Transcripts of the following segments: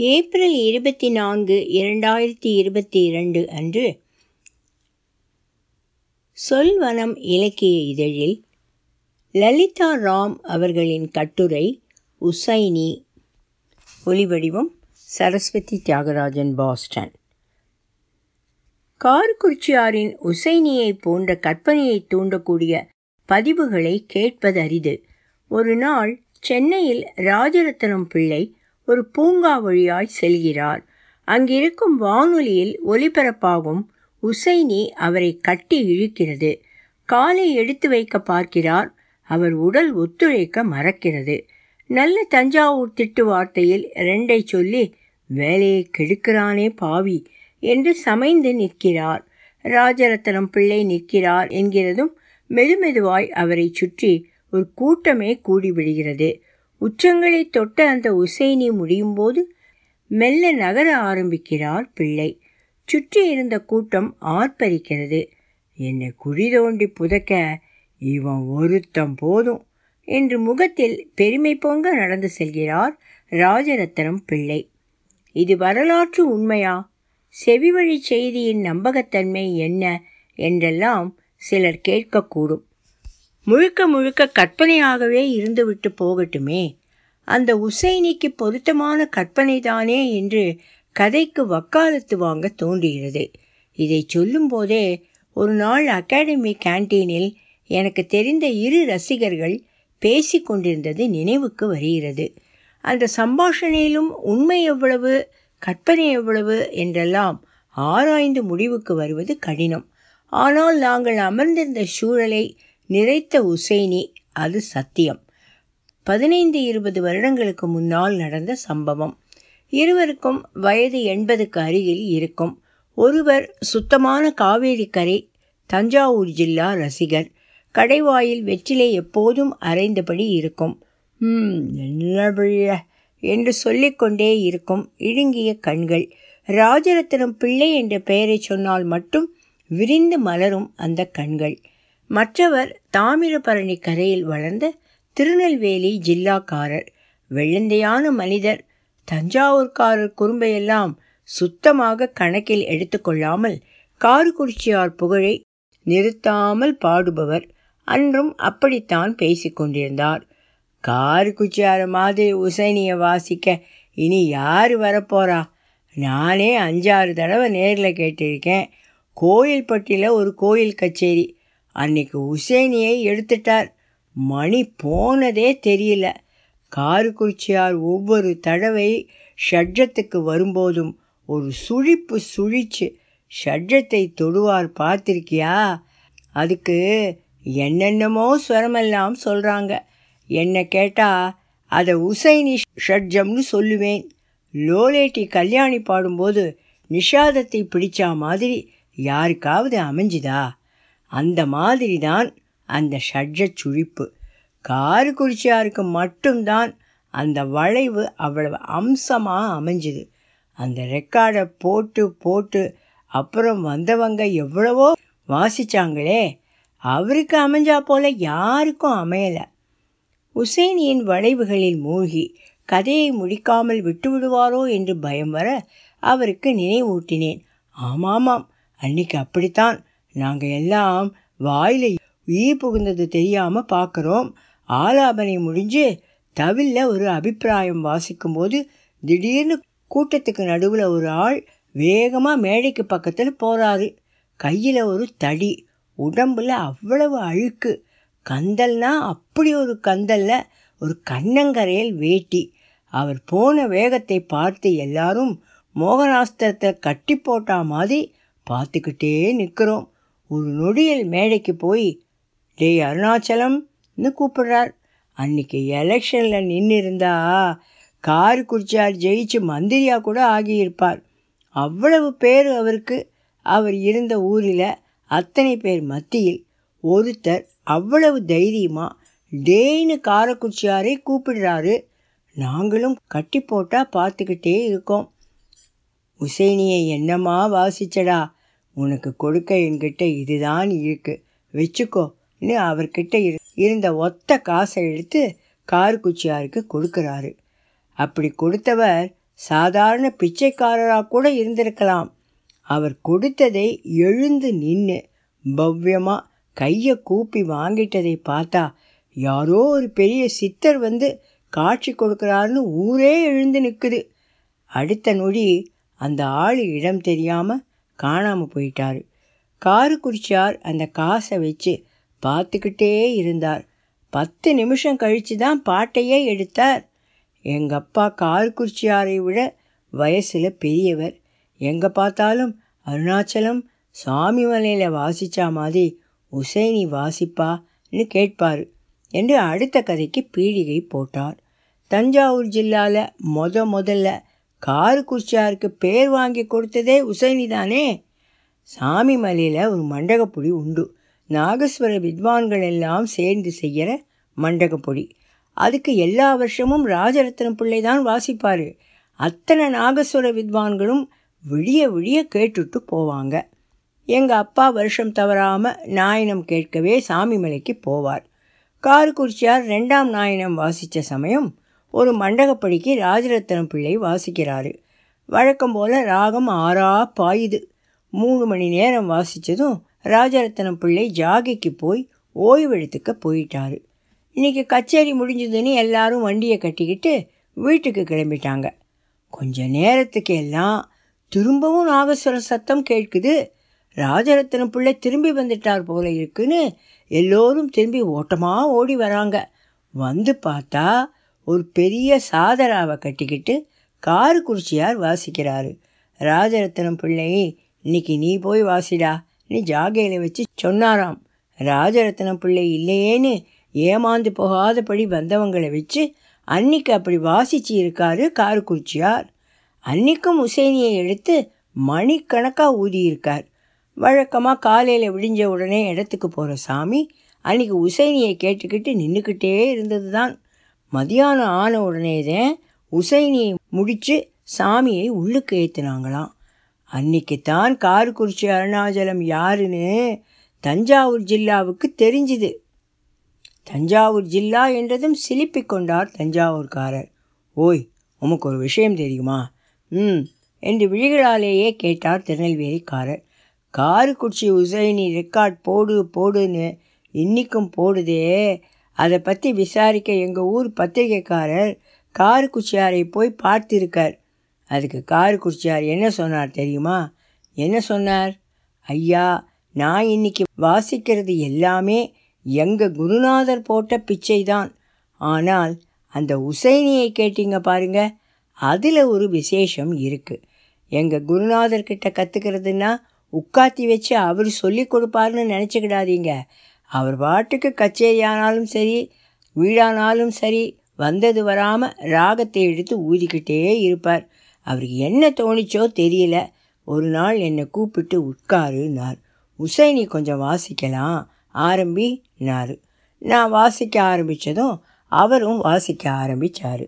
April இருபத்தி நான்கு இரண்டாயிரத்தி இருபத்தி இரண்டு அன்று சொல்வனம் இலக்கிய இதழில் லலிதா ராம் அவர்களின் கட்டுரை உசைனி ஒலிவடிவம் சரஸ்வதி தியாகராஜன் பாஸ்டன். கார்குறிச்சியாரின் உசைனியை போன்ற கற்பனையை தூண்டக்கூடிய பதிவுகளை கேட்பது அரிது. ஒரு நாள் சென்னையில் ராஜரத்னம் பிள்ளை ஒரு பூங்கா வழியாய் செல்கிறார். அங்கிருக்கும் வானொலியில் ஒலிபரப்பாகும் உசைனி அவரை கட்டி இழுக்கிறது. காலை எடுத்து வைக்க பார்க்கிறார். அவர் உடல் ஒத்துழைக்க மறக்கிறது. நல்ல தஞ்சாவூர் திட்டு வார்த்தையில் ரெண்டை சொல்லி வேலையை கெடுக்கிறானே பாவி என்று சமைந்து நிற்கிறார். ராஜரத்னம் பிள்ளை நிற்கிறார் என்கிறதும் மெதுமெதுவாய் அவரை சுற்றி ஒரு கூட்டமே கூடிவிடுகிறது. உச்சங்களை தொட்ட அந்த உசைனி முடியும் போது மெல்ல நகர ஆரம்பிக்கிறார் பிள்ளை. சுற்றி இருந்த கூட்டம் ஆர்ப்பரிக்கிறது. என்னை குழி தோண்டி புதைக்க இவன் ஒருத்தம் போதும் என்று முகத்தில் பெருமை பொங்க நடந்து செல்கிறார் ராஜரத்னம் பிள்ளை. இது வரலாற்று உண்மையா? செவிவழி செய்தியின் நம்பகத்தன்மை என்ன? என்றெல்லாம் சிலர் கேட்கக்கூடும். முழுக்க முழுக்க கற்பனையாகவே இருந்துவிட்டு போகட்டுமே. அந்த உசைனிக்கு பொருத்தமான கற்பனைதானே என்று கதைக்கு வக்காலத்து வாங்க தோன்றுகிறது. இதை சொல்லும்போதே ஒரு நாள் அகாடமி கேன்டீனில் எனக்கு தெரிந்த இரு ரசிகர்கள் பேசி கொண்டிருந்தது நினைவுக்கு வருகிறது. அந்த சம்பாஷணையிலும் உண்மை எவ்வளவு கற்பனை எவ்வளவு என்றெல்லாம் ஆராய்ந்து முடிவுக்கு வருவது கடினம். ஆனால் நாங்கள் அமர்ந்திருந்த சூழலை நிறைத்த உசைனி அது சத்தியம். பதினைந்து இருபது வருடங்களுக்கு முன்னால் நடந்த சம்பவம். இருவருக்கும் வயது எண்பதுக்கு அருகில் இருக்கும். ஒருவர் சுத்தமான காவேரி கரை தஞ்சாவூர் ஜில்லா ரசிகர். கடைவாயில் வெற்றிலை எப்போதும் அரைந்தபடி இருக்கும். ம் என்ன என்று சொல்லிக்கொண்டே இருக்கும் இடுங்கிய கண்கள். ராஜரத்னம் பிள்ளை என்ற பெயரை சொன்னால் மட்டும் விரிந்து மலரும் அந்த கண்கள். மற்றவர் தாமிரபரணி கரையில் வளர்ந்த திருநெல்வேலி ஜில்லாக்காரர் வெள்ளந்தையான மனிதர் தஞ்சாவூர்காரர் குறும்பையெல்லாம் சுத்தமாக கணக்கில் எடுத்துக்கொள்ளாமல் கார்குறிச்சியார் புகழை நிறுத்தாமல் பாடுபவர் அன்றும் அப்படித்தான் பேசிக்கொண்டிருந்தார் கார்குச்சியார மாதிரி உசைனியை வாசிக்க இனி யார் வரப்போறா? நானே அஞ்சாறு தடவை நேரில் கேட்டிருக்கேன். கோயில்பட்டியில் ஒரு கோயில் கச்சேரி அன்னைக்கு உசேனியை எடுத்துட்டார். மணி போனதே தெரியல. காருக்குறிச்சியார் ஒவ்வொரு தடவை ஷட்ஜத்துக்கு வரும்போதும் ஒரு சுழிப்பு சுழிச்சு ஷட்ஜத்தை தொடுவார் பார்த்திருக்கியா? அதுக்கு என்னென்னமோ ஸ்வரமெல்லாம் சொல்கிறாங்க என்னை கேட்டால் அதை உசைனி ஷட்ஜம்னு சொல்லுவேன். லோலேட்டி கல்யாணி பாடும்போது நிஷாதத்தை பிடிச்சா மாதிரி யாருக்காவது அமைஞ்சுதா? அந்த மாதிரி தான் அந்த ஷட்ஜச் சுழிப்பு. காரு குறிச்சியாருக்கு மட்டும்தான் அந்த வளைவு அவ்வளவு அம்சமாக அமைஞ்சுது. அந்த ரெக்கார்டை போட்டு போட்டு அப்புறம் வந்தவங்க எவ்வளவோ வாசிச்சாங்களே அவருக்கு அமைஞ்சா போல யாருக்கும் அமையலை. உசேனியின் வளைவுகளில் மூழ்கி கதையை முடிக்காமல் விட்டு விடுவாரோ என்று பயம் வர அவருக்கு நினைவூட்டினேன். ஆமாமாம் அன்னைக்கு அப்படித்தான். நாங்கள் எல்லாம் வாயில் ஈ புகுந்தது தெரியாமல் பார்க்குறோம். ஆலாபனை முடிஞ்சு தவில்ல ஒரு அபிப்பிராயம் வாசிக்கும்போது திடீர்னு கூட்டத்துக்கு நடுவில் ஒரு ஆள் வேகமாக மேடைக்கு பக்கத்தில் போகிறாரு கையில் ஒரு தடி உடம்புல அவ்வளவு அழுக்கு. கந்தல்னா அப்படி ஒரு கந்தல்ல ஒரு கண்ணங்கரையில் வேட்டி. அவர் போன வேகத்தை பார்த்து எல்லாரும் மோகனாஸ்திரத்தை கட்டி போட்டா மாதிரி பார்த்துக்கிட்டே நிற்கிறோம். ஒரு நொடியில் மேடைக்கு போய் டேய் அருணாச்சலம்னு கூப்பிடுறார். அன்னைக்கு எலெக்ஷனில் நின்று இருந்தா கார் குறிச்சார் ஜெயிச்சு மந்திரியா கூட ஆகியிருப்பார். அவ்வளவு பேர் அவருக்கு. அவர் இருந்த ஊரில் அத்தனை பேர் மத்தியில் ஒருத்தர் அவ்வளவு தைரியமாக டேய்னு காரக்குச்சியாரை கூப்பிடுறாரு. நாங்களும் கட்டி போட்டால் பார்த்துக்கிட்டே இருக்கோம். உசைனியை என்னம்மா வாசிச்சடா? உனக்கு கொடுக்க என்கிட்ட இதுதான் இருக்கு. வச்சுக்கோன்னு அவர்கிட்ட இரு இருந்த ஒத்த காசை எடுத்து கார்குச்சியாருக்கு கொடுக்குறாரு. அப்படி கொடுத்தவர் சாதாரண பிச்சைக்காரராக கூட இருந்திருக்கலாம். அவர் கொடுத்ததை எழுந்து நின்று பவ்யமாக கையை கூப்பி வாங்கிட்டதை பார்த்தா யாரோ ஒரு பெரிய சித்தர் வந்து காட்சி கொடுக்குறாருன்னு ஊரே எழுந்து நிற்குது அடுத்த நொடி அந்த ஆள் இடம் தெரியாமல் காணாமல் போயிட்டார். காரு குறிச்சார் அந்த காசை வச்சு பார்த்துக்கிட்டே இருந்தார். பத்து நிமிஷம் கழித்து தான் பாட்டையே எடுத்தார். எங்கள் அப்பா கார் குறிச்சியாரை விட வயசில் பெரியவர். எங்கே பார்த்தாலும் அருணாச்சலம் சாமி மலையில் வாசித்தா மாதிரி உசைனி வாசிப்பான்னு கேட்பார் என்று அடுத்த கதைக்கு பீடிகை போட்டார். தஞ்சாவூர் ஜில்லாவில் முத முதல்ல காரு பேர் வாங்கி கொடுத்ததே உசைனி தானே சாமி மலையில் ஒரு மண்டகப்பொடி உண்டு. நாகஸ்வர வித்வான்கள் எல்லாம் சேர்ந்து செய்கிற மண்டகப்பொடி. அதுக்கு எல்லா வருஷமும் ராஜரத்னம் பிள்ளை தான் வாசிப்பார். அத்தனை நாகஸ்வர வித்வான்களும் விடிய விடிய கேட்டுட்டு போவாங்க. எங்கள் அப்பா வருஷம் தவறாமல் நாயனம் கேட்கவே சாமி மலைக்கு போவார். காரக்குறிச்சியார் ரெண்டாம் நாயனம் வாசித்த சமயம் ஒரு மண்டகப்படிக்கு ராஜரத்னம் பிள்ளை வாசிக்கிறாரு. வழக்கம் போல் ராகம் ஆறா பாயுது. மூணு மணி நேரம் வாசித்ததும் ராஜரத்னம் பிள்ளை ஜாகைக்கு போய் ஓய்வெடுத்துக்க போயிட்டாரு. இன்றைக்கி கச்சேரி முடிஞ்சதுன்னு எல்லாரும் வண்டியை கட்டிக்கிட்டு வீட்டுக்கு கிளம்பிட்டாங்க. கொஞ்ச நேரத்துக்கு எல்லாம் திரும்பவும் நாகஸ்வர சத்தம் கேட்குது. ராஜரத்னம் பிள்ளை திரும்பி வந்துட்டார் போல இருக்குன்னு எல்லோரும் திரும்பி ஓட்டமாக ஓடி வராங்க. வந்து பார்த்தா ஒரு பெரிய சாதராவை கட்டிக்கிட்டு காரு குறிச்சியார் வாசிக்கிறாரு. ராஜரத்னம் பிள்ளை இன்னைக்கு நீ போய் வாசிடா. நீ ஜாகையில் வச்சு சொன்னாராம். ராஜரத்னம் பிள்ளை இல்லையேன்னு ஏமாந்து போகாதபடி வந்தவங்களை வச்சு அன்னைக்கு அப்படி வாசிச்சு இருக்காரு காரு குறிச்சியார் அன்னைக்கும் உசேனியை எடுத்து மணிக்கணக்காக ஊதியிருக்கார் வழக்கமாக காலையில் விடிஞ்ச உடனே இடத்துக்கு போகிற சாமி அன்றைக்கி உசைனியை கேட்டுக்கிட்டு நின்றுக்கிட்டே இருந்தது தான் மதியானம் ஆன உடனே தான் உசைனியை முடித்து சாமியை உள்ளுக்கு ஏற்றுனாங்களாம் அன்னைக்கு தான் காரக்குறிச்சி அருணாச்சலம் யாருன்னு தஞ்சாவூர் ஜில்லாவுக்கு தெரிஞ்சுது. தஞ்சாவூர் ஜில்லா என்றதும் சிலிப்பிக் கொண்டார் தஞ்சாவூர்காரர். ஓய் உமக்கு ஒரு விஷயம் தெரியுமா? ம் என்று விழிகளாலேயே கேட்டார் திருநெல்வேலிக்காரர். காருக்குச்சி உசைனி ரெக்கார்ட் போடு போடுன்னு இன்றைக்கும் போடுதே. அதை பற்றி விசாரிக்க எங்கள் ஊர் பத்திரிகைக்காரர் காருக்குச்சியாரை போய் பார்த்திருக்கார். அதுக்கு காருக்குச்சியார் என்ன சொன்னார் தெரியுமா? என்ன சொன்னார்? ஐயா நான் இன்னைக்கு வாசிக்கிறது எல்லாமே எங்கள் குருநாதர் போட்ட பிச்சை தான் ஆனால் அந்த உசைனியை கேட்டீங்க பாருங்க அதில் ஒரு விசேஷம் இருக்குது எங்கள் குருநாதர்கிட்ட கற்றுக்கிறதுன்னா உட்காத்தி வச்சு அவர் சொல்லி கொடுப்பாருன்னு நினச்சிக்கிடாதீங்க. அவர் பாட்டுக்கு கச்சேரியானாலும் சரி வீடானாலும் சரி வந்தது வராமல் ராகத்தை எடுத்து ஊதிக்கிட்டே இருப்பார். அவருக்கு என்ன தோணிச்சோ தெரியல. ஒரு நாள் என்னை கூப்பிட்டு உட்காருன்னார். உசைனி கொஞ்சம் வாசிக்கலாம் ஆரம்பினார். நான் வாசிக்க ஆரம்பித்ததும் அவரும் வாசிக்க ஆரம்பித்தார்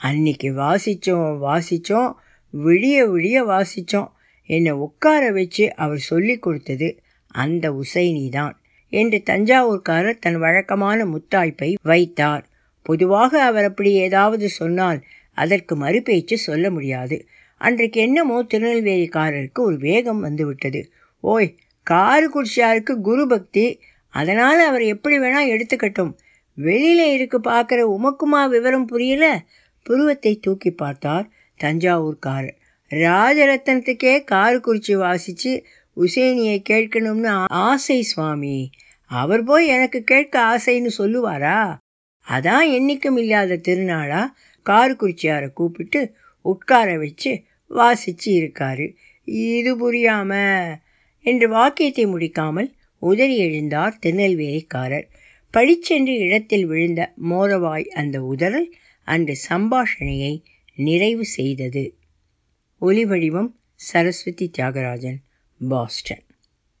அன்னைக்கு வாசித்தோம் வாசித்தோம் விடிய விடிய வாசித்தோம் என்னை உட்கார வச்சு அவர் சொல்லி கொடுத்தது அந்த உசைனி தான் என்று தஞ்சாவூர்காரர் தன் வழக்கமான முத்தாய்ப்பை வைத்தார். பொதுவாக அவர் அப்படி ஏதாவது சொன்னால் அதற்கு மறுபேச்சு சொல்ல முடியாது. அன்றைக்கு என்னமோ திருநெல்வேலிக்காரருக்கு ஒரு வேகம் வந்துவிட்டது. ஓய் காரு குடிச்சாருக்கு குரு பக்தி. அதனால் அவர் எப்படி வேணால் எடுத்துக்கட்டும். வெளியில் இருக்கு பார்க்குற உமக்குமா விவரம் புரியல? புருவத்தை தூக்கி பார்த்தார் தஞ்சாவூர்காரர். ராஜரத்னத்துக்கே காரு குறிச்சி வாசித்து உசேனியை கேட்கணும்னு ஆசை சுவாமி. அவர் போய் எனக்கு கேட்க ஆசைன்னு சொல்லுவாரா? அதான் என்றைக்கும் இல்லாத திருநாளா? கார்குறிச்சியாரை கூப்பிட்டு உட்கார வச்சு வாசிச்சு இருக்காரு. இது புரியாம. என்று வாக்கியத்தை முடிக்காமல் உதறி எழுந்தார் திருநெல்வேலிக்காரர். பழிச்சென்று இடத்தில் விழுந்த மோரவாய் அந்த உதறல் அன்று சம்பாஷணையை நிறைவு செய்தது. ஒலிவடிவம் சரஸ்வதி தியாகராஜன். பாஸ்டன்